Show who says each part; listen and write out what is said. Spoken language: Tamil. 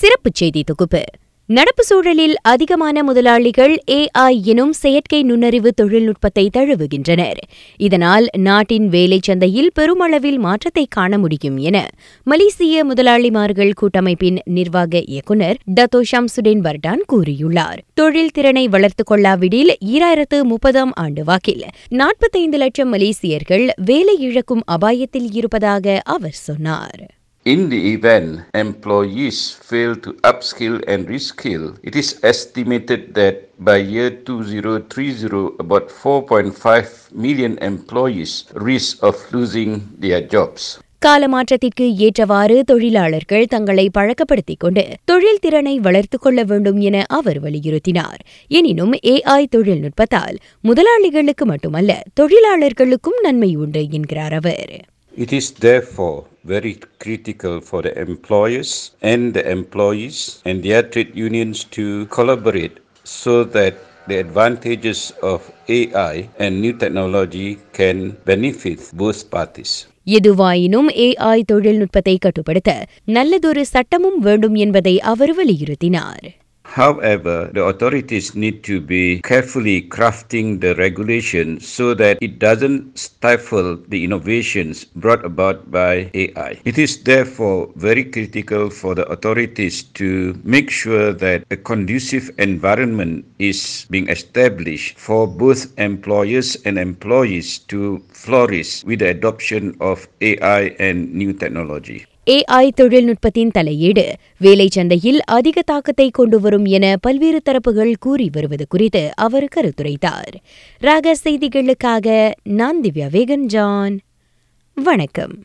Speaker 1: சிறப்புச் செய்தி தொகுப்பு. நடப்பு சூழலில் அதிகமான முதலாளிகள் ஏஐ எனும் செயற்கை நுண்ணறிவு தொழில்நுட்பத்தை தழுவுகின்றனர். இதனால் நாட்டின் வேலைச் சந்தையில் பெருமளவில் மாற்றத்தை காண முடியும் என மலேசிய முதலாளிமார்கள் கூட்டமைப்பின் நிர்வாக இயக்குநர் டத்தோ ஷம்சுடேன் பர்டான் கூறியுள்ளார். தொழில் திறனை வளர்த்துக் கொள்ளாவிடில் ஈராயிரத்து முப்பதாம் ஆண்டு வாக்கில் நாற்பத்தைந்து லட்சம் மலேசியர்கள் வேலை இழக்கும் அபாயத்தில் இருப்பதாக அவர் சொன்னார்.
Speaker 2: In the event employees fail to upskill and reskill, it is estimated that by year 2030, about 4.5 million employees risk of losing their jobs.
Speaker 1: காலமாற்றத்திற்கு ஏற்றவாறு தொழிலாளர்கள் தங்களை பழக்கப்படுத்திக் கொண்டு தொழில் திறனை வளர்த்துக் கொள்ள வேண்டும் என அவர் வலியுறுத்தினார் எனினும் ஏஐ தொழில்நுட்பத்தால் முதலாளிகளுக்கு மட்டுமல்ல தொழிலாளர்களுக்கும் நன்மை உண்டு என்கிறார் அவர்
Speaker 2: It is therefore very critical for the employers and the employees and their trade unions to collaborate so that the advantages of AI and new technology can benefit both parties.
Speaker 1: எதுவாயினும் ஏஐ தொழில்நுட்பத்தை கட்டுப்படுத்த நல்லதொரு சட்டமும் வேண்டும் என்பதை அவர் வலியுறுத்தினார்
Speaker 2: However, the authorities need to be carefully crafting the regulation so that it doesn't stifle the innovations brought about by AI. It is therefore very critical for the authorities to make sure that a conducive environment is being established for both employers and employees to flourish with the adoption of AI and new technology.
Speaker 1: AI தொழில்நுட்பத்தின் தலையீடு. வேலை சந்தையில் அதிக தாக்கத்தை கொண்டு வரும் என பல்வேறு தரப்புகள் கூறி வருவது குறித்து அவர் கருத்துரைத்தார். ராக செய்திகளுக்காக நான் திவ்யா வேகன் ஜான் வணக்கம்.